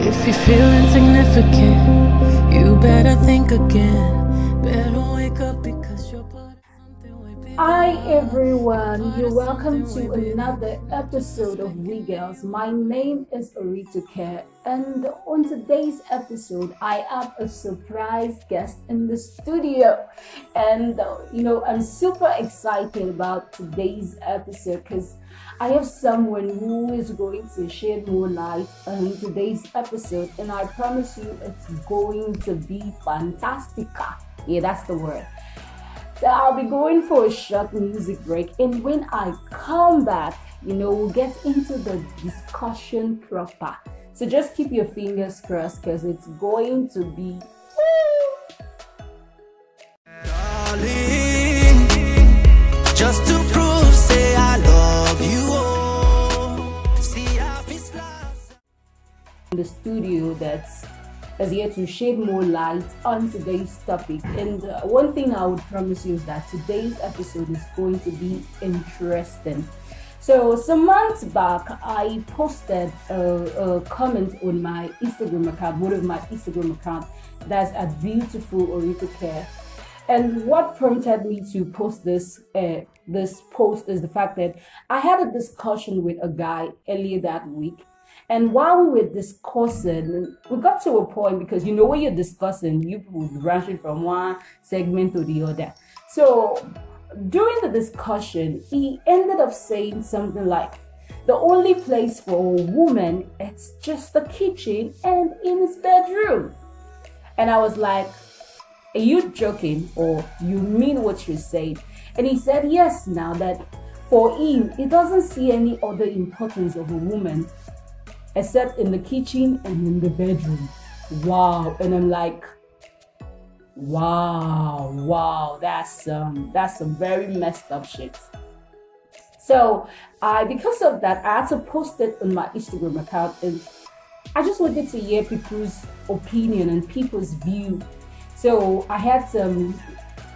If you feel insignificant, you better think again. Better wake up because you're part of something way bigger. Hi everyone, you're welcome to another episode of We Girls. My name is Arita Care, and on today's episode, I have a surprise guest in the studio. And you know, I'm super excited about today's episode because I have someone who is going to shed more light on today's episode, and I promise you it's going to be fantastica. Yeah, that's the word. So I'll be going for a short music break, and when I come back, you know, we'll get into the discussion proper. So just keep your fingers crossed because it's going to be. Darling, just to the studio that's is here to shed more light on today's topic. And uh, one thing I would promise you is that today's episode is going to be interesting. So some months back, I posted a, a comment on my Instagram account, one of my Instagram accounts, that's at Beautiful Orito Care. And what prompted me to post this uh, this post is the fact that I had a discussion with a guy earlier that week, and while we were discussing, we got to a point because you know when you're discussing, you would branch it from one segment to the other. So during the discussion, he ended up saying something like, "The only place for a woman it's just the kitchen and in his bedroom." And I was like, are you joking or you mean what you said? And he said, yes, now that for him, he doesn't see any other importance of a woman except in the kitchen and in the bedroom. Wow. And I'm like, wow, wow, that's um that's some very messed up shit. So I because of that, I had to post it on my Instagram account and I just wanted to hear people's opinion and people's view. So I had some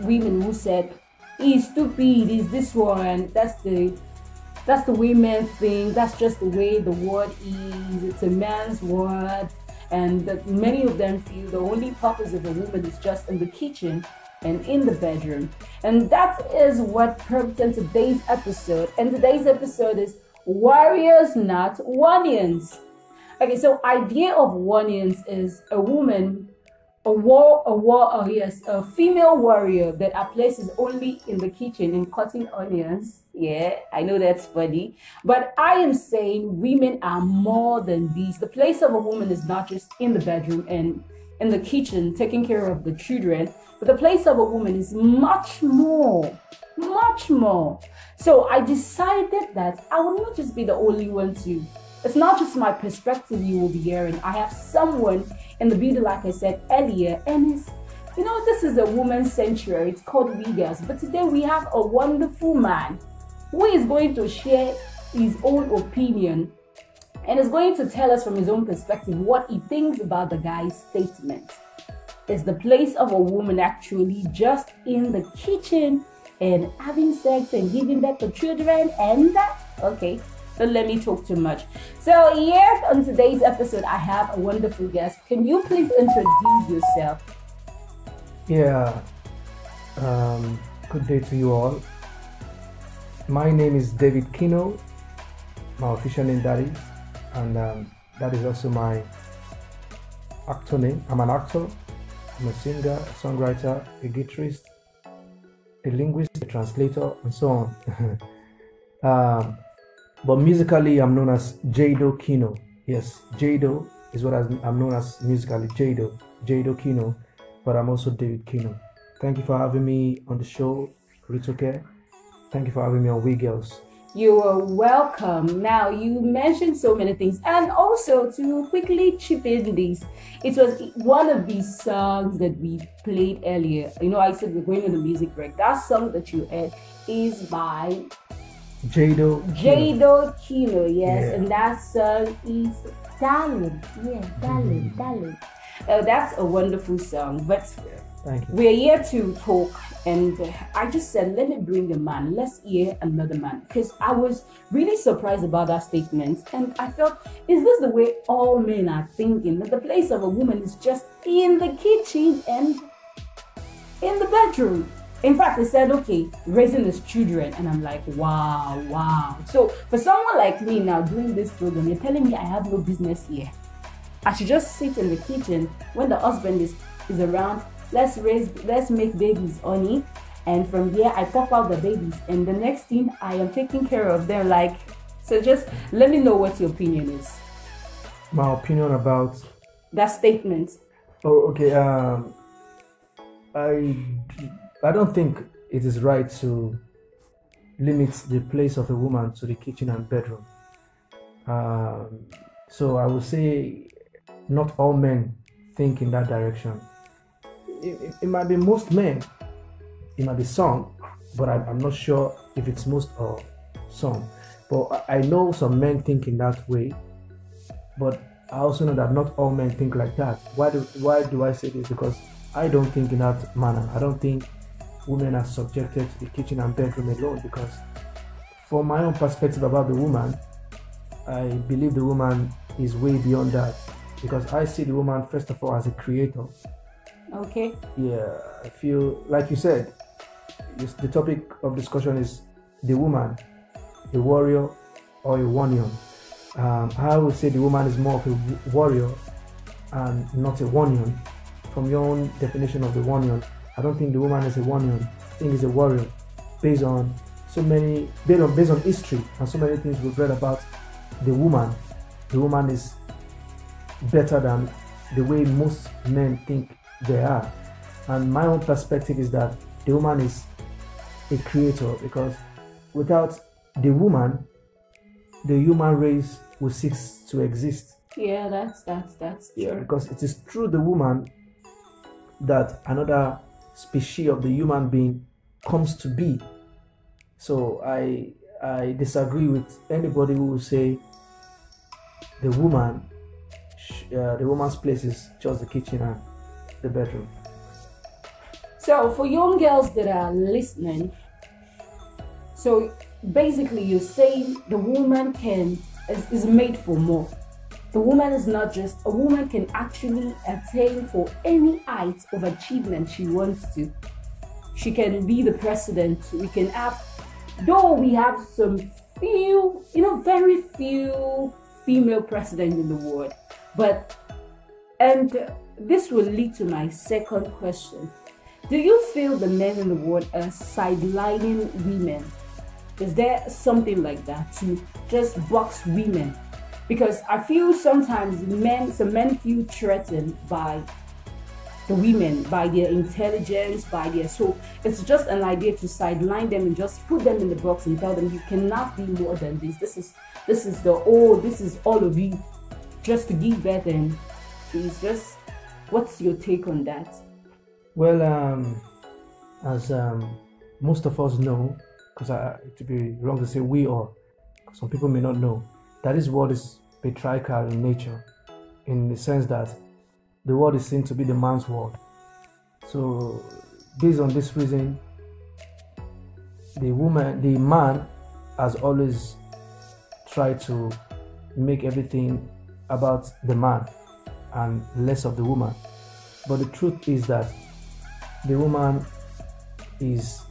women who said, He's stupid, he's this one, that's the that's the way men think, that's just the way the world is, it's a man's world. And that many of them feel the only purpose of a woman is just in the kitchen and in the bedroom. And that is what prompted today's episode. And today's episode is Warriors Not Wanians. Okay, so idea of Wanians is a woman, a war, a war, uh, yes, a female warrior that are places only in the kitchen and cutting onions. Yeah, I know that's funny, but I am saying women are more than these. The place of a woman is not just in the bedroom and in the kitchen taking care of the children, but the place of a woman is much more, much more. So I decided that I will not just be the only one to it's not just my perspective you will be hearing. I have someone in the video, like I said earlier, and it's you know, this is a woman's sanctuary. It's called We Girls. But today we have a wonderful man who is going to share his own opinion and is going to tell us from his own perspective what he thinks about the guy's statement. Is the place of a woman actually just in the kitchen and having sex and giving birth to children and that? Okay, don't let me talk too much. So, yes, on today's episode, I have a wonderful guest. Can you please introduce yourself? Yeah. Um, good day to you all. My name is David Kino. My official name that is, and um, that is also my actor name. I'm an actor. I'm a singer, a songwriter, a guitarist, a linguist, a translator, and so on. um, but musically, I'm known as Jado Kino. Yes, Jado is what I'm known as musically. Jado, Jado Kino. But I'm also David Kino. Thank you for having me on the show, Ritoke. Thank you for having me on We Girls. You are welcome. Now, you mentioned so many things, and also to quickly chip in this, it was one of these songs that we played earlier. You know, I said we're going on a music break. That song that you heard is by Jado. Jado Kino, yes, Yeah. and that song is Darling. Yeah, Darling, Darling. Uh, that's a wonderful song, but Thank you. We're here to talk, and I just said, let me bring a man. Let's hear another man. Because I was really surprised about that statement, and I felt, is this the way all men are thinking? That the place of a woman is just in the kitchen and in the bedroom. In fact, they said, okay, raising his children. And I'm like, wow, wow. So for someone like me now doing this program, you're telling me I have no business here. I should just sit in the kitchen when the husband is, is around. Let's raise, let's make babies, honey. And from there, I pop out the babies. And the next thing, I am taking care of them. Like, so just let me know what your opinion is. My opinion about That statement. Oh, okay. Um, I I don't think it is right to limit the place of a woman to the kitchen and bedroom. Um, so I would say not all men think in that direction. It, it, might be most men. It might be some, but I, I'm not sure if it's most or some. But I I know some men think in that way, but I also know that not all men think like that. Why do why do I say this? Because I don't think in that manner. I don't think women are subjected to the kitchen and bedroom alone. Because from my own perspective about the woman, I believe the woman is way beyond that. Because I see the woman first of all as a creator. Okay. Yeah, I feel like you said, this, the topic of discussion is the woman, a warrior or a warrior. Um, I would say the woman is more of a warrior and not a warrior. From your own definition of the warrior, I don't think the woman is a warrior. I think it's a warrior based on so many based on based on history and so many things we've read about the woman. The woman is better than the way most men think they are. And my own perspective is that the woman is a creator because without the woman, the human race will cease to exist. Yeah, that's that's that's true. Because it is through the woman that another species of the human being comes to be. So I I disagree with anybody who will say the woman, uh, the woman's place is just the kitchen and the bedroom. So for young girls that are listening, so basically you're saying the woman can is, is made for more. The woman is not just a woman can actually attain for any height of achievement she wants to. She can be the president. We can have though we have some few, you know, very few female presidents in the world. But and this will lead to my second question. Do you feel the men in the world are sidelining women? Is there something like that to just box women? Because I feel sometimes men, some men feel threatened by the women, by their intelligence, by their so it's just an idea to sideline them and just put them in the box and tell them you cannot be more than this. This is this is the all this is all of you just to give birth and it's just what's your take on that? Well, um, as um, most of us know, because to be wrong to say we all, some people may not know, that this world is patriarchal in nature, in the sense that the world is seen to be the man's world. So, based on this reason, the woman, the man, has always tried to make everything about the man and less of the woman. But the truth is that the woman is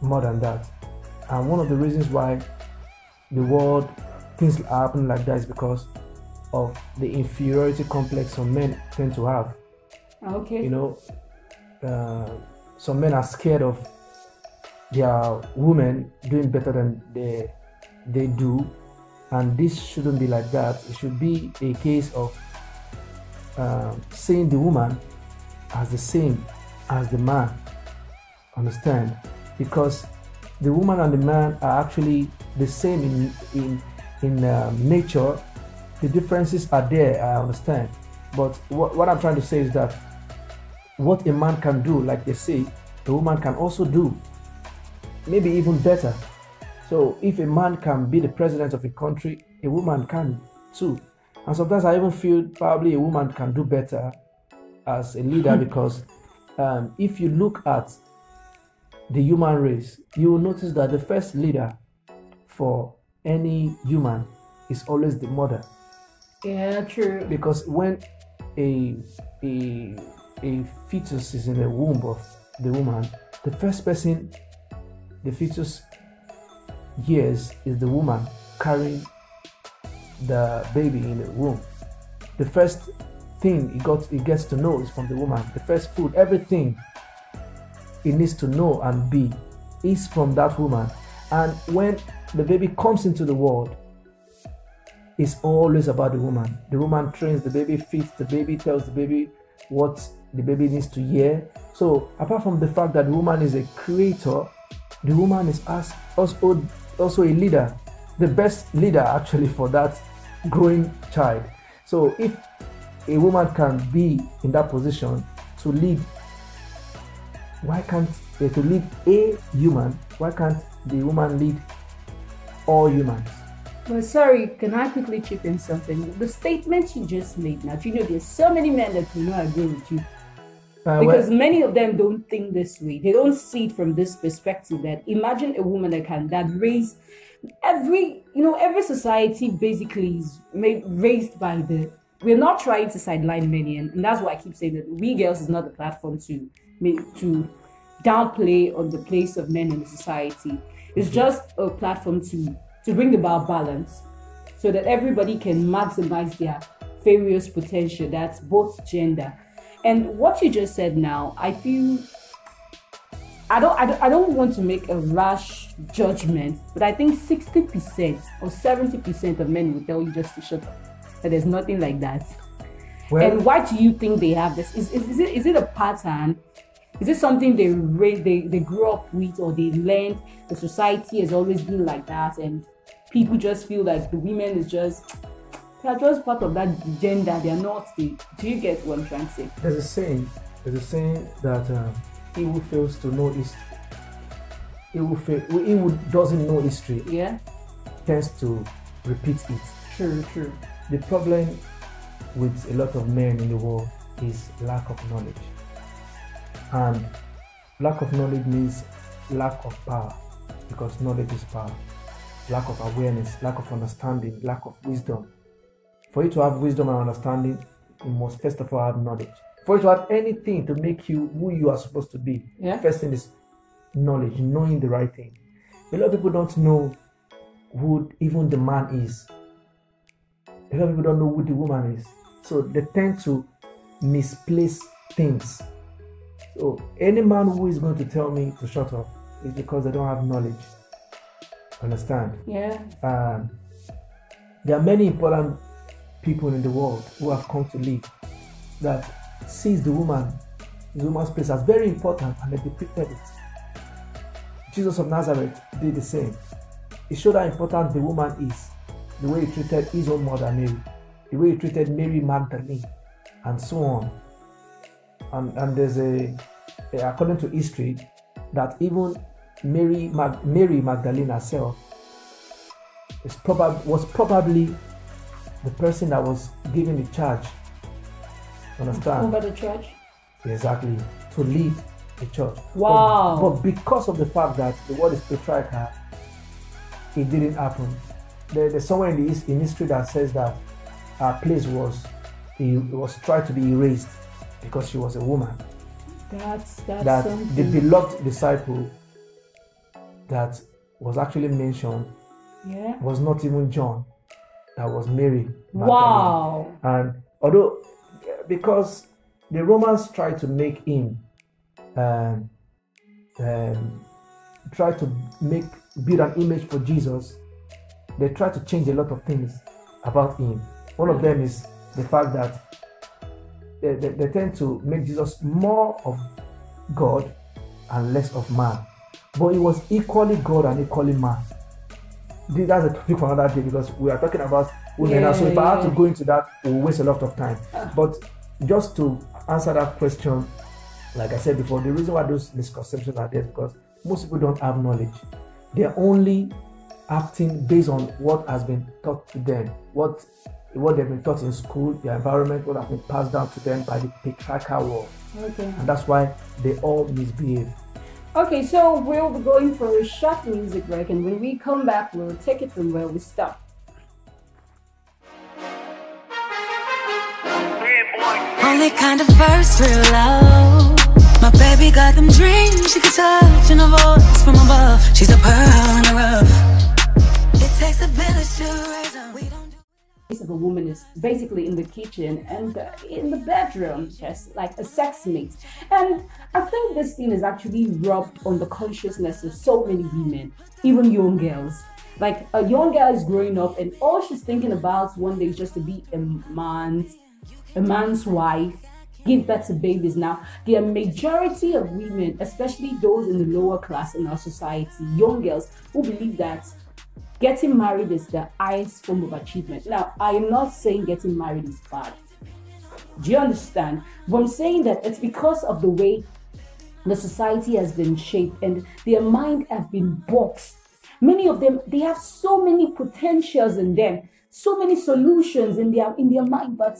more than that. And one of the reasons why the world things happen like that is because of the inferiority complex some men tend to have. Okay. You know, uh, some men are scared of their women doing better than they they do, and this shouldn't be like that. It should be a case of um, seeing the woman as the same as the man. Understand? Because the woman and the man are actually the same in in in um, nature. The differences are there. I understand, but what I'm trying to say is that what a man can do, like they say, a woman can also do. Maybe even better. So if a man can be the president of a country, a woman can too. And sometimes I even feel probably a woman can do better as a leader because um, if you look at the human race, you will notice that the first leader for any human is always the mother. Yeah, true. Because when a a a fetus is in the womb of the woman, the first person the fetus hears is the woman carrying the baby in the womb. The first thing he got he gets to know is from the woman. The first food, everything he needs to know and be is from that woman. And when the baby comes into the world, it's always about the woman. The woman trains the baby, feeds the baby, tells the baby what the baby needs to hear. So, apart from the fact that the woman is a creator, the woman is also also a leader, the best leader actually for that growing child. So, if a woman can be in that position to lead, why can't eh, to lead a human? Why can't the woman lead all humans? Well, sorry, can I quickly chip in something? The statement you just made now, do you know there's so many men that do not agree with you Uh, well- because many of them don't think this way. They don't see it from this perspective that imagine a woman that can that raise every you know every society basically is made raised by the we're not trying to sideline many and, and that's why I keep saying that we girls is not the platform to make to downplay on the place of men in society. It's just a platform to to bring about balance so that everybody can maximize their various potential. That's both gender. And what you just said now, I feel I don't, I don't I don't want to make a rash judgment, but I think 60% or 70% of men will tell you just to shut up. That there's nothing like that. well, and why do you think they have this? Is, is, is it is it a pattern? Is it something they ra- they they grew up with or they learned? The society has always been like that, and people just feel like the women is just they are just part of that gender. They are not the. Do you get what I'm trying to say? There's a saying. There's a saying that um, he who fails to know history, he who, fail, he who doesn't know history Yeah. tends to repeat it. True. True. The problem with a lot of men in the world is lack of knowledge, and lack of knowledge means lack of power, because knowledge is power. Lack of awareness, lack of understanding, lack of wisdom. For you to have wisdom and understanding, you must first of all have knowledge. For you to have anything to make you who you are supposed to be, Yeah. first thing is knowledge, knowing the right thing. A lot of people don't know who even the man is. A lot of people don't know who the woman is. So they tend to misplace things. So any man who is going to tell me to shut up is because they don't have knowledge. Understand? Yeah. um, there are many important people in the world who have come to lead that sees the woman, the woman's place as very important and they depicted it. Jesus of Nazareth did the same. He showed how important the woman is, the way he treated his own mother Mary, the way he treated Mary Magdalene, and so on. And, and there's a, a- according to history, that even Mary Mag, Mary Magdalene herself is probably was probably the person that was given the charge. Understand? Over the church. Exactly. To lead the church. Wow. But, but because of the fact that the word is patriarchal, it didn't happen. There, there's somewhere in the in history that says that her place was it was tried to be erased because she was a woman. That's that's that the beloved disciple that was actually mentioned yeah. was not even John, that was Mary. Magdalene. Wow. And although, because the Romans tried to make him, um, um, try to make build an image for Jesus, they try to change a lot of things about him. One of them is the fact that they, they, they tend to make Jesus more of God and less of man. But he was equally God and equally man. Th- That's a topic for another day because we are talking about women. now. so if I have to go into that, we'll waste a lot of time. But just to answer that question, like I said before, the reason why those misconceptions are there is because most people don't have knowledge. They're only acting based on what has been taught to them, what what they've been taught in school, their environment, what has been passed down to them by the patriarchal world. Okay. And that's why they all misbehave. Okay, so we'll be going for a short music break, and when we come back, we'll take it from where we stopped. Only kind of first real love. My baby got them dreams she can touch and a voice from above. She's a pearl in the rough. It takes a village to raise of a woman is basically in the kitchen and in the bedroom, just like a sex mate. And I think this thing is actually rubbed on the consciousness of so many women, even young girls. Like a young girl is growing up and all she's thinking about one day is just to be a man's a man's wife, give birth to babies. Now, the majority of women, especially those in the lower class in our society, young girls who believe that getting married is the highest form of achievement. Now, I am not saying getting married is bad. Do you understand? But I'm saying that it's because of the way the society has been shaped and their mind have been boxed. Many of them they have so many potentials in them, so many solutions in their in their mind, but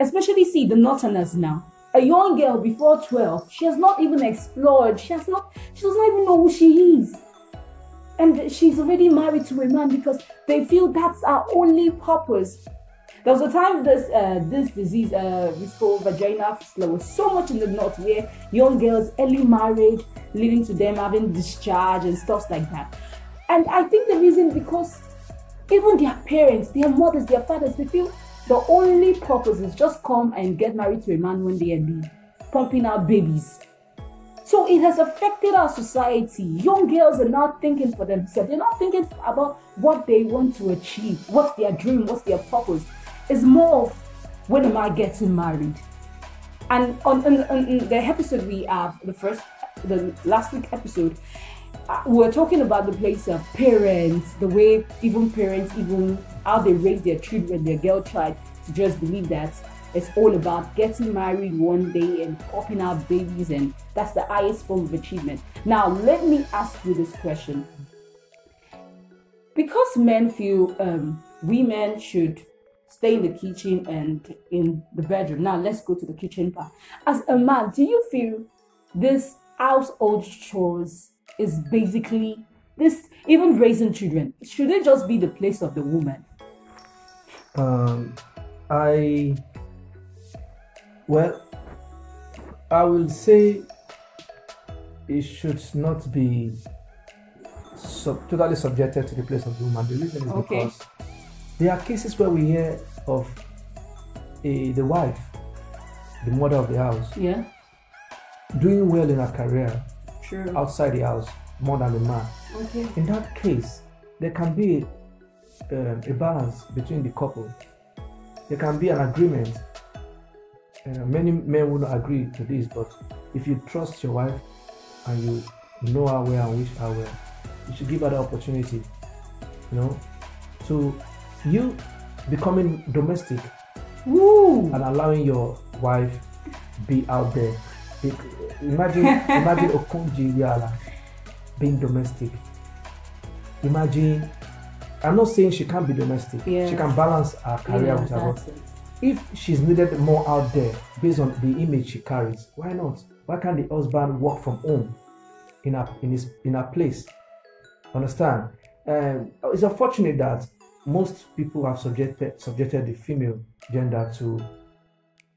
especially see the northerners now. A young girl before 12, she has not even explored, she has not she does not even know who she is and she's already married to a man because they feel that's our only purpose. There was a time this uh, this disease, uh, this called vagina fistula, was so much in the north where young girls early married, leading to them having discharge and stuff like that. And I think the reason because even their parents, their mothers, their fathers, they feel the only purpose is just come and get married to a man when they are leave, pumping out babies. So it has affected our society. Young girls are not thinking for themselves. They're not thinking about what they want to achieve, what's their dream, what's their purpose. It's more of when am I getting married? And on, on, on the episode we have, the first, the last week episode, uh, we were talking about the place of parents, the way even parents, even how they raise their children, their girl child, to just believe that it's all about getting married one day and popping out babies, and that's the highest form of achievement. Now, let me ask you this question. Because men feel um, women should stay in the kitchen and in the bedroom. Now, let's go to the kitchen part. As a man, do you feel this household chores is basically this, even raising children, should it just be the place of the woman? Um, I well, I will say it should not be sub- totally subjected to the place of the woman. The reason is Okay. because there are cases where we hear of a, the wife, the mother of the house, Yeah, doing well in her career outside the house more than the man. Okay. In that case, there can be um, a balance between the couple. There can be an agreement. Uh, many men would not agree to this, but if you trust your wife and you know her well and wish her well, you should give her the opportunity. You know, to you becoming domestic Woo! and allowing your wife be out there. Be- Imagine, imagine Okonjo Iweala being domestic. Imagine, I'm not saying she can't be domestic. She can balance her career Yeah, with her work. If she's needed more out there based on the image she carries, why not? Why can't the husband work from home in a in his in a place? Understand? Um, it's unfortunate that most people have subjected subjected the female gender to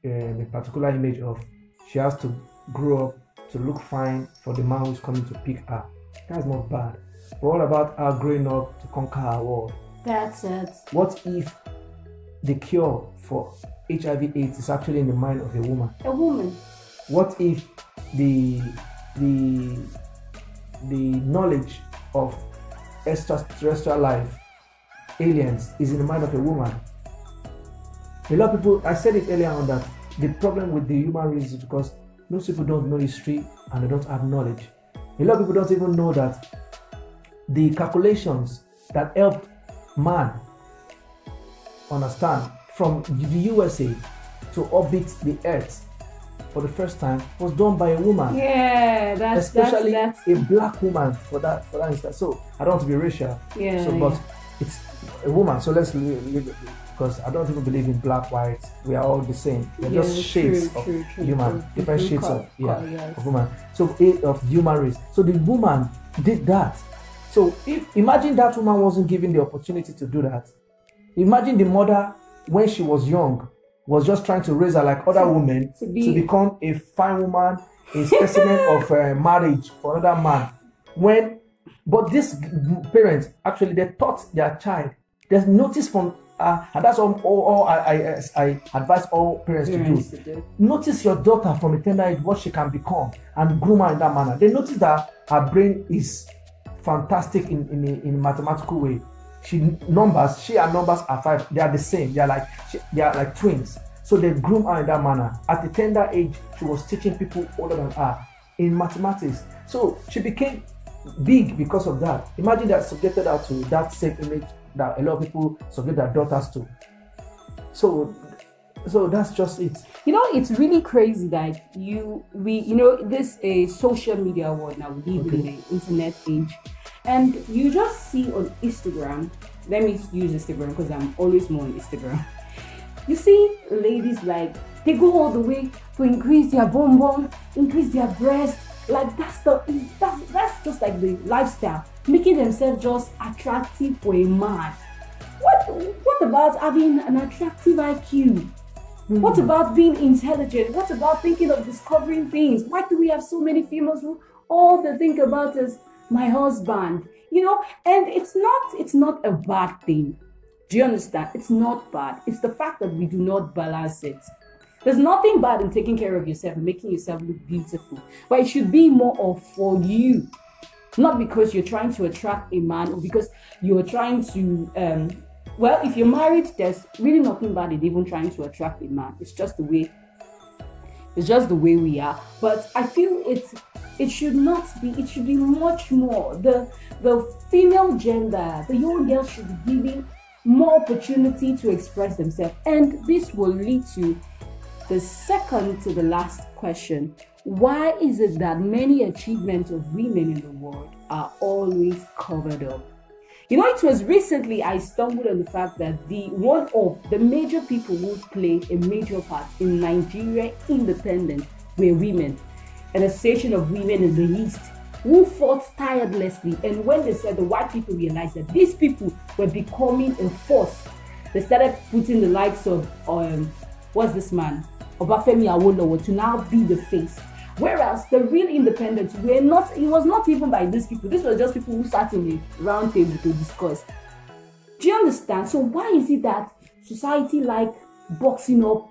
um, a particular image of she has to grow up to look fine for the man who's coming to pick her. That's not bad. What about our growing up to conquer our world? That's it. What if the cure for HIV/AIDS is actually in the mind of a woman? A woman. What if the the the knowledge of extraterrestrial life, aliens, is in the mind of a woman? A lot of people, I said it earlier on that the problem with the human race is because most people don't know history and they don't have knowledge. A lot of people don't even know that the calculations that helped man understand from the USA to orbit the Earth for the first time was done by a woman, Yeah, that's especially that's, a black woman for that for that instance. So I don't want to be racial. yeah. so, but it's a woman. So let's leave it because I don't even believe in black, white. We are all the same. We're Yeah, just shades true, of true, true, human, different shades of yeah col- yes. of woman. So eh, of human race. So the woman did that. So if imagine that woman wasn't given the opportunity to do that. Imagine the mother when she was young was just trying to raise her like other women to to, become a fine woman, a specimen of uh, marriage for another man. When, but this parents actually they taught their child. There's notice from, uh, and that's all, all, all I, I, I advise all parents, Parents to do. to do. Notice your daughter from a tender age what she can become and groom her in that manner. They notice that her brain is fantastic in in in mathematical way. She numbers, she and numbers are five. They are the same. They are like she, they are like twins. So they groom her in that manner. At a tender age, she was teaching people older than her in mathematics. So she became big because of that. Imagine that subjected her to that same image that a lot of people subject their daughters to. So, so that's just it. You know, it's really crazy that you we you know this a social media world now. We live in Okay. the internet age, and you just see on Instagram. Let me use Instagram because I'm always more on Instagram. You see ladies like they go all the way to increase their bum bum, increase their breast. Like that's the that's, that's just like the lifestyle, making themselves just attractive for a man. What what about having an attractive IQ? What about being intelligent? What about thinking of discovering things? Why do we have so many females who all they think about is my husband? You know, and it's not it's not a bad thing. Do you understand? It's not bad. It's the fact that we do not balance it. There's nothing bad in taking care of yourself and making yourself look beautiful, but it should be more of for you, not because you're trying to attract a man or because you're trying to. Um, well, if you're married, there's really nothing bad in even trying to attract a man. It's just the way. It's just the way we are. But I feel it. It should not be. It should be much more. The the female gender, the young girls should be given more opportunity to express themselves, and this will lead to the second to the last question why is it that many achievements of women in the world are always covered up you know it was recently i stumbled on the fact that the one of the major people who played a major part in nigeria independence were women an association of women in the east who fought tirelessly. And when they said the white people realized that these people were becoming a force they started putting the likes of um what's this man? Obafemi Awolowo to now be the face whereas the real independents were not it was not even by these people. This was just people who sat in a round table to discuss. Do you understand? So why is it that society like boxing up?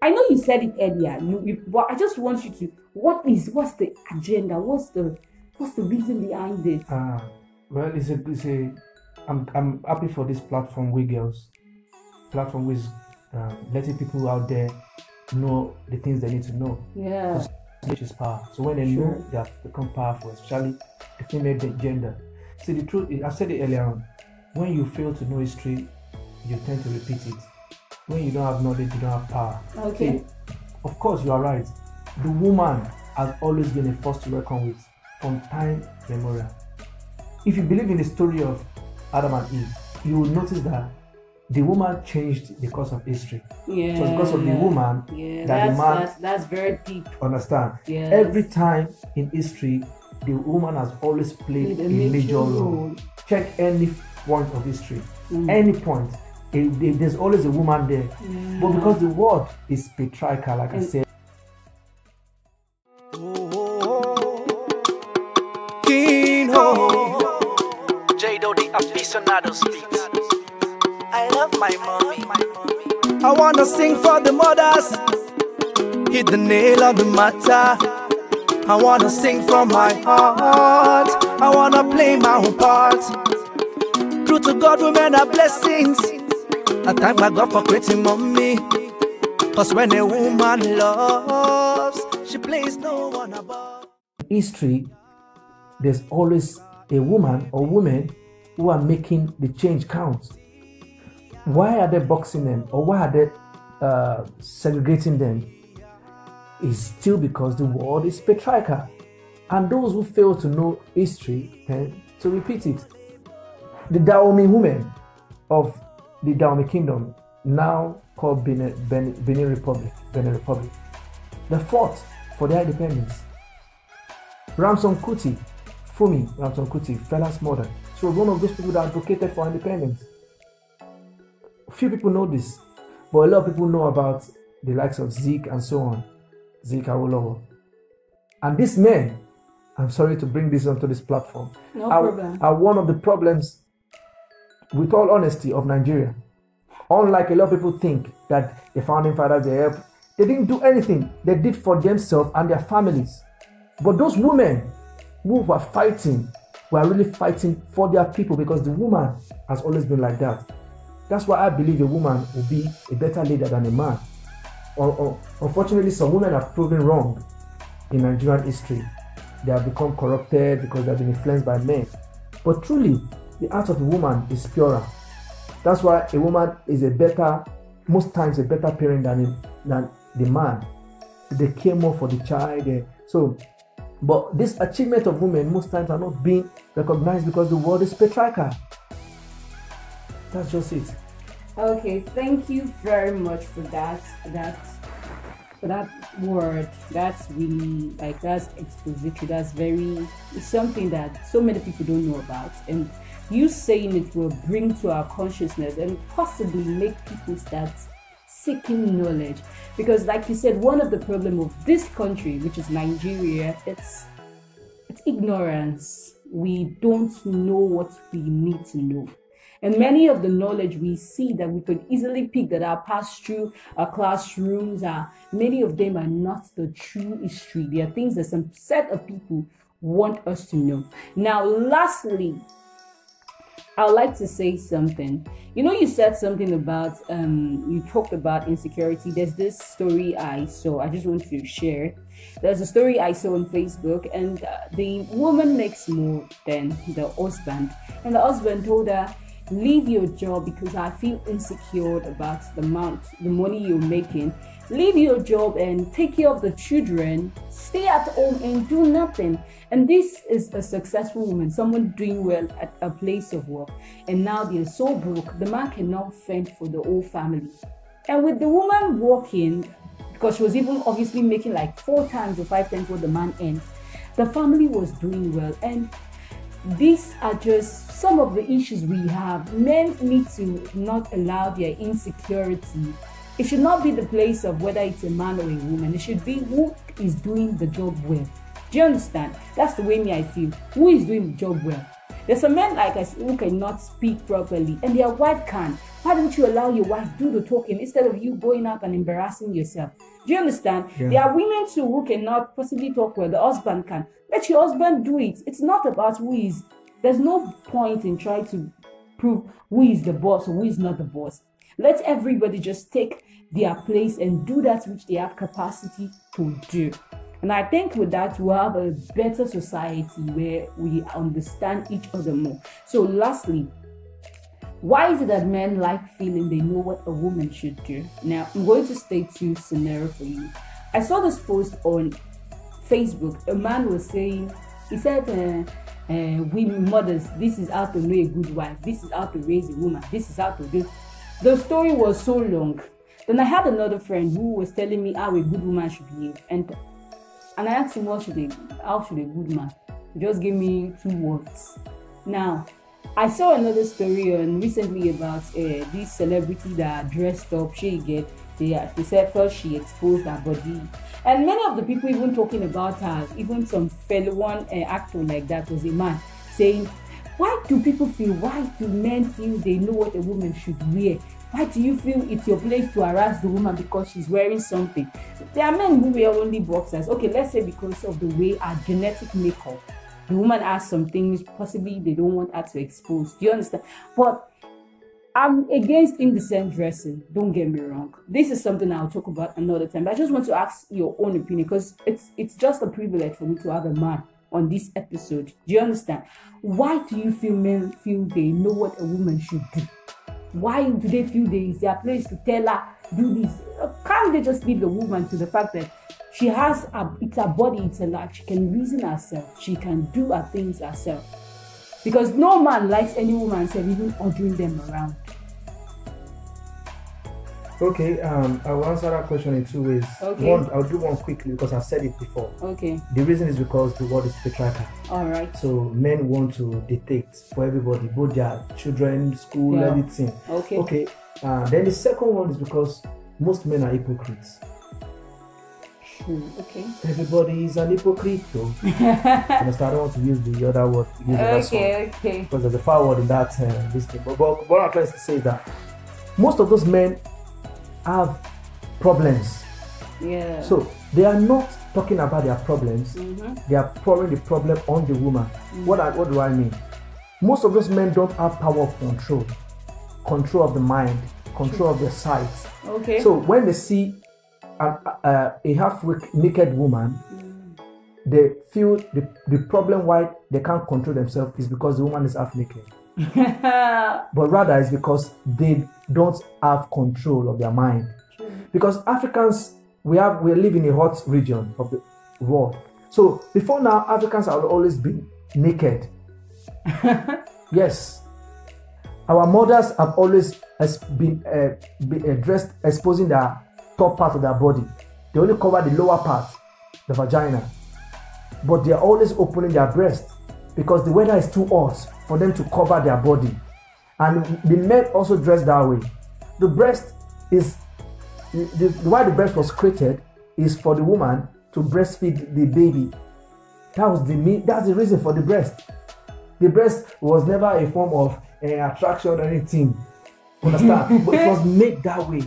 I know you said it earlier. You, you but I just want you to what is what's the agenda? What's the what's the reason behind it? Ah, well, it's a, it's a. I'm, I'm happy for this platform, We Girls. Platform with um, letting people out there know the things they need to know, yeah which is power. So when they Sure. know, they have become powerful, especially the female gender. See, the truth, is, I said it earlier on. When you fail to know history, you tend to repeat it. When you don't have knowledge, you don't have power. Okay. See, of course, you are right. The woman has always been a force to reckon with from time immemorial. If you believe in the story of Adam and Eve, you will notice that the woman changed the course of history. yeah It was because of the woman yeah that that's, the man that's that's very deep understand. Yes. Every time in history, the woman has always played Played a major role. Check any point of history, Mm. any point. eh, eh, there's always a woman there. But because the world is patriarchal, like I And- said, King Ho. J-Do the aficionados beats. I wanna sing for the mothers. Hit the nail on the matter. I wanna sing from my heart. I wanna play my own part. True to God, women are blessings. I thank my God for creating mommy. Cause when a woman loves, she plays no one above. history, there's always a woman or women who are making the change count. Why are they boxing them or why are they uh, segregating them? Is still because the world is patriarchal, and those who fail to know history tend to repeat it. The Dahomey women, of the Dahomey Kingdom, now called Benin, Benin, Benin Republic, Benin Republic. They fought for their independence. Ransome Kuti, Funmi Ransome Kuti, Fela's mother, she was one of those people that advocated for independence. Few people know this, but a lot of people know about the likes of Zik and so on, Zik Awolowo. And these men, I'm sorry to bring this onto this platform, No are, problem. are one of the problems, with all honesty, of Nigeria. Unlike a lot of people think that the founding fathers they helped, they didn't do anything. They did for themselves and their families. But those women who were fighting were really fighting for their people because the woman has always been like that. That's why I believe a woman will be a better leader than a man. Un- Unfortunately, some women have proven wrong in Nigerian history. They have become corrupted because they have been influenced by men. But truly, the heart of a woman is purer. That's why a woman is a better, most times a better parent than, a, than the man. They care more for the child. eh. So, but this achievement of women most times are not being recognized because the world is patriarchal. That's just it. Okay, thank you very much for that. That for that word. That's really like that's expository. That's very it's something that so many people don't know about. And you saying it will bring to our consciousness and possibly make people start seeking knowledge. Because like you said, one of the problem of this country, which is Nigeria, it's it's ignorance. We don't know what we need to know. And many of the knowledge we see that we could easily pick that are passed through our classrooms are many of them are not the true history. They are things that some set of people want us to know. Now, lastly, I would like to say something. You know, you said something about um, you talked about insecurity. There's this story I saw. I just want to share. There's a story I saw on Facebook, and uh, the woman makes more than the husband, and the husband told her, "Leave your job because I feel insecure about the amount, the money you're making. Leave your job and take care of the children. Stay at home and do nothing." And this is a successful woman, someone doing well at a place of work. And now they're so broke, the man cannot fend for the whole family. And with the woman working, because she was even obviously making like four times or five times what the man earns, the family was doing well. And these are just some of the issues we have. Men need to not allow their insecurity. It should not be the place of whether it's a man or a woman. It should be who is doing the job well. Do you understand? That's the way me I feel. Who is doing the job well? There's some men like us who cannot speak properly, and their wife can. Why don't you allow your wife do the talking instead of you going out and embarrassing yourself? Do you understand? Yeah. There are women too who cannot possibly talk well. The husband can. Let your husband do it. It's not about who is. There's no point in trying to prove who is the boss or who is not the boss. Let everybody just take their place and do that which they have capacity to do. And I think with that, we'll have a better society where we understand each other more. So, lastly, why is it that men like feeling they know what a woman should do? Now, I'm going to state two scenarios for you. I saw this post on Facebook. A man was saying, he said, uh, uh, we mothers, this is how to know a good wife. This is how to raise a woman. This is how to do. The story was so long. Then I had another friend who was telling me how a good woman should behave, and and I asked him what should a how should a good man. He just gave me two words. Now, I saw another story on recently about uh, this celebrity that dressed up. She get they they said first she exposed her body, and many of the people even talking about her, even some fellow one uh, actor like that was a man saying, why do people feel? Why do men feel they know what a woman should wear? Why do you feel it's your place to harass the woman because she's wearing something? There are men who wear only boxers. Okay, let's say because of the way our genetic makeup the woman has some things possibly they don't want her to expose. Do you understand? But I'm against indecent dressing. Don't get me wrong. This is something I'll talk about another time. But I just want to ask your own opinion because it's it's just a privilege for me to have a man on this episode. Do you understand? Why do you feel men feel they know what a woman should do? Why do they feel there is their place to tell her do this? Can't they just leave the woman to the fact that she has a it's her body, it's a life. She can reason herself. She can do her things herself. Because no man likes any woman self even ordering them around. Okay, um, I will answer that question in two ways. Okay. One, I'll do one quickly because I've said it before. Okay. The reason is because the world is patriarchal. All right. So men want to dictate for everybody, both their children, school, Yeah. everything. Okay. Okay. Uh, then the second one is because most men are hypocrites. Hmm, Okay. Everybody is an hypocrite, though. Understand? I don't want to use the other word. Use the other. Okay. Okay. because there's a foul word in that uh, this thing. But, but what I'm trying to say is that most of those men have problems. Yeah. So they are not talking about their problems. Mm-hmm. They are pouring the problem on the woman. What I, what do I mean? Most of those men don't have power of control, control of the mind, control of their sight. Okay. So when they see an, uh, a half naked woman, they feel the, the problem why they can't control themselves is because the woman is half naked. but rather it's because they don't have control of their mind. Because Africans, we have we live in a hot region of the world. So before now, Africans have always been naked. yes, our mothers have always been, uh, been uh, dressed, exposing their top part of their body. They only cover the lower part, the vagina, but they are always opening their breast because the weather is too hot for them to cover their body. And the men also dress that way. The breast is the, the, why the breast was created is for the woman to breastfeed the baby. That was the that's the reason for the breast. The breast was never a form of uh, attraction or anything. Understand? but it was made that way.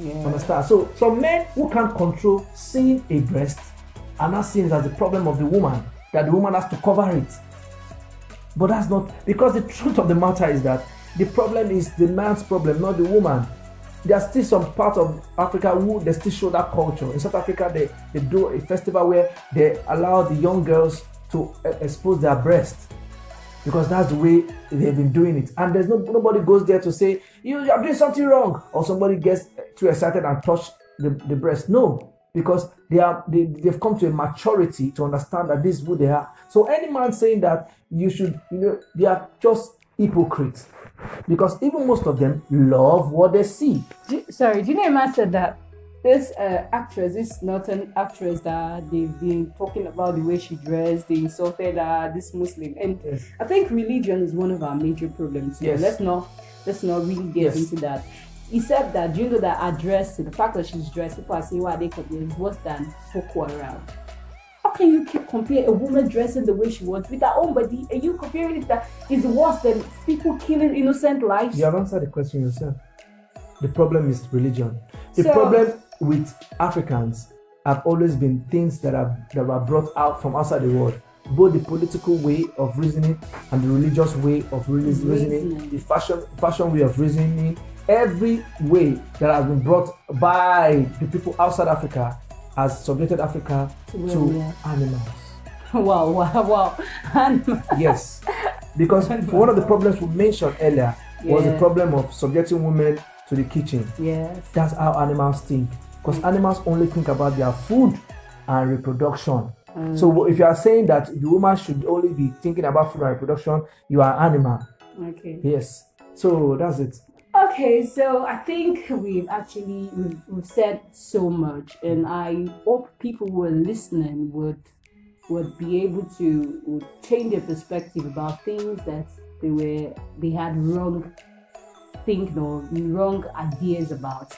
Yeah. Understand? So some men who can't control seeing a breast are not seeing it as the problem of the woman, that the woman has to cover it. But that's not because the truth of the matter is that the problem is the man's problem, not the woman. There are still some part of Africa who they still show that culture. In South Africa, they, they do a festival where they allow the young girls to uh, expose their breasts because that's the way they've been doing it. And there's no nobody goes there to say you are doing something wrong, or somebody gets too excited and touch the, the breast. No, because they are they, they've come to a maturity to understand that this is who they are. So any man saying that you should, you know, they are just hypocrites. Because even most of them love what they see. Do- sorry, do you know a man said that this uh, actress, this northern actress that they've been talking about the way she dressed, they insulted her, this Muslim, and Yes. I think religion is one of our major problems. Yes. let's not let's not really get Yes. into that. He said that you know that her dress, the fact that she's dressed, people are saying why they compare is worse than Boko Haram. How can you keep compare a woman dressing the way she wants with her own body and you comparing it that is worse than people killing innocent lives? You have answered the question yourself. The problem is religion. The So- problem with Africans have always been things that are that were brought out from outside the world. Both the political way of reasoning and the religious way of reasoning, Reasoning. the fashion fashion way of reasoning, every way that has been brought by the people outside Africa has subjected Africa To to are. animals. wow, wow, wow. And Yes, because one of the problems we mentioned earlier was the problem of subjecting women to the kitchen. yes. That's how animals think. Because mm. animals only think about their food and reproduction. Mm. So if you are saying that the woman should only be thinking about food and reproduction, you are animal. Okay. Yes. So that's it. Okay, so I think we've actually we've, we've said so much, and I hope people who are listening would would be able to would change their perspective about things that they were they had wrong thinking or wrong ideas about.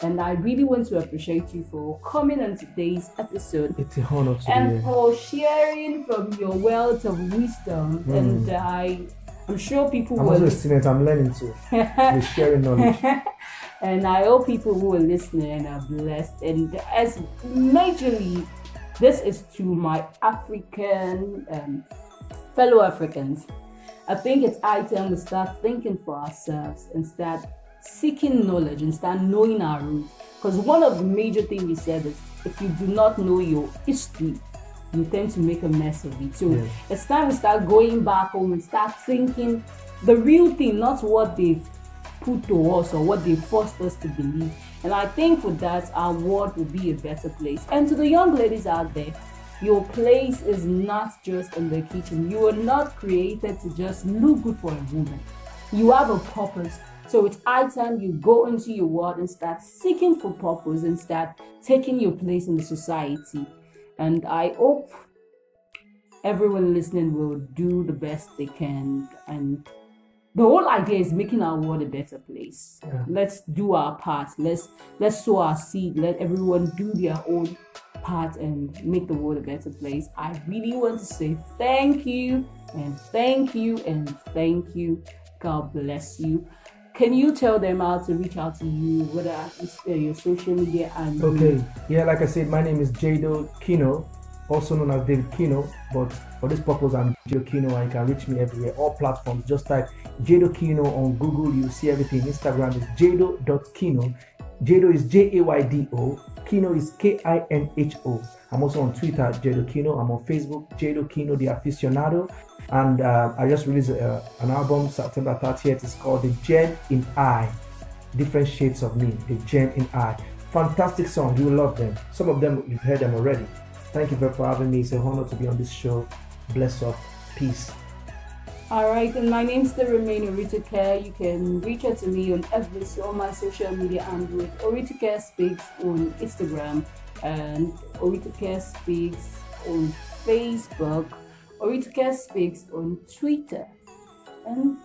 And I really want to appreciate you for coming on today's episode It's a honor to and for sharing from your wealth of wisdom. And I, I'm sure people I'm will. also a student. I'm learning too. We're sharing knowledge. and I hope people who are listening are blessed. And as majorly, this is to my African um, fellow Africans. I think it's high time we start thinking for ourselves and start seeking knowledge and start knowing our roots. Because one of the major things we said is if you do not know your history, you tend to make a mess of it. So Yes. it's time we start going back home and start thinking the real thing, not what they've put to us or what they forced us to believe. And I think with that, our world will be a better place. And to the young ladies out there, your place is not just in the kitchen. You are not created to just look good for a woman. You have a purpose So it's high time you go into your world and start seeking for purpose and start taking your place in the society. And I hope everyone listening will do the best they can and the whole idea is making our world a better place. Yeah. Let's do our part. Let's let's sow our seed. Let everyone do their own part and make the world a better place. I really want to say thank you and thank you and thank you. God bless you. Can you tell them how to reach out to you, whether it's uh, your social media and Okay, yeah, like I said, my name is Jaydo Kinho, also known as David Kino, but for this purpose, I'm Jaydo Kinho, and you can reach me everywhere, all platforms. Just type Jaydo Kinho on Google, you'll see everything. Instagram is jaydo.kinho. Jaydo is J A Y D O, Kinho is K I N H O. I'm also on Twitter, Jaydo Kinho. I'm on Facebook, Jaydo Kinho, the aficionado. And uh, I just released uh, an album September 30th. It's called The Gem in I different shades of me, the gem in I. Fantastic song, you love them. Some of them you've heard them already. Thank you for having me. It's an honor to be on this show. Bless up, peace. All right, and my name still remain Orita Care. You can reach out to me on every all my social media and with Orita Care Speaks on Instagram and Orita Care Speaks on Facebook, Orita Care Speaks on Twitter, and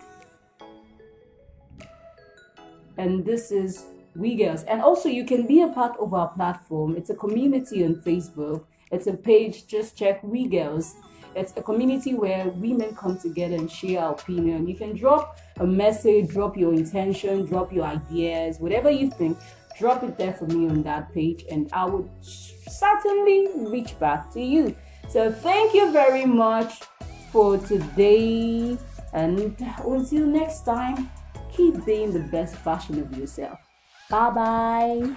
and this is We Girls. And also, you can be a part of our platform. It's a community on Facebook. It's a page. Just check We Girls. It's a community where women come together and share our opinion. You can drop a message, drop your intention, drop your ideas, whatever you think. Drop it there for me on that page, and I would certainly reach back to you. So, thank you very much for today, and until next time, keep being the best version of yourself. Bye bye.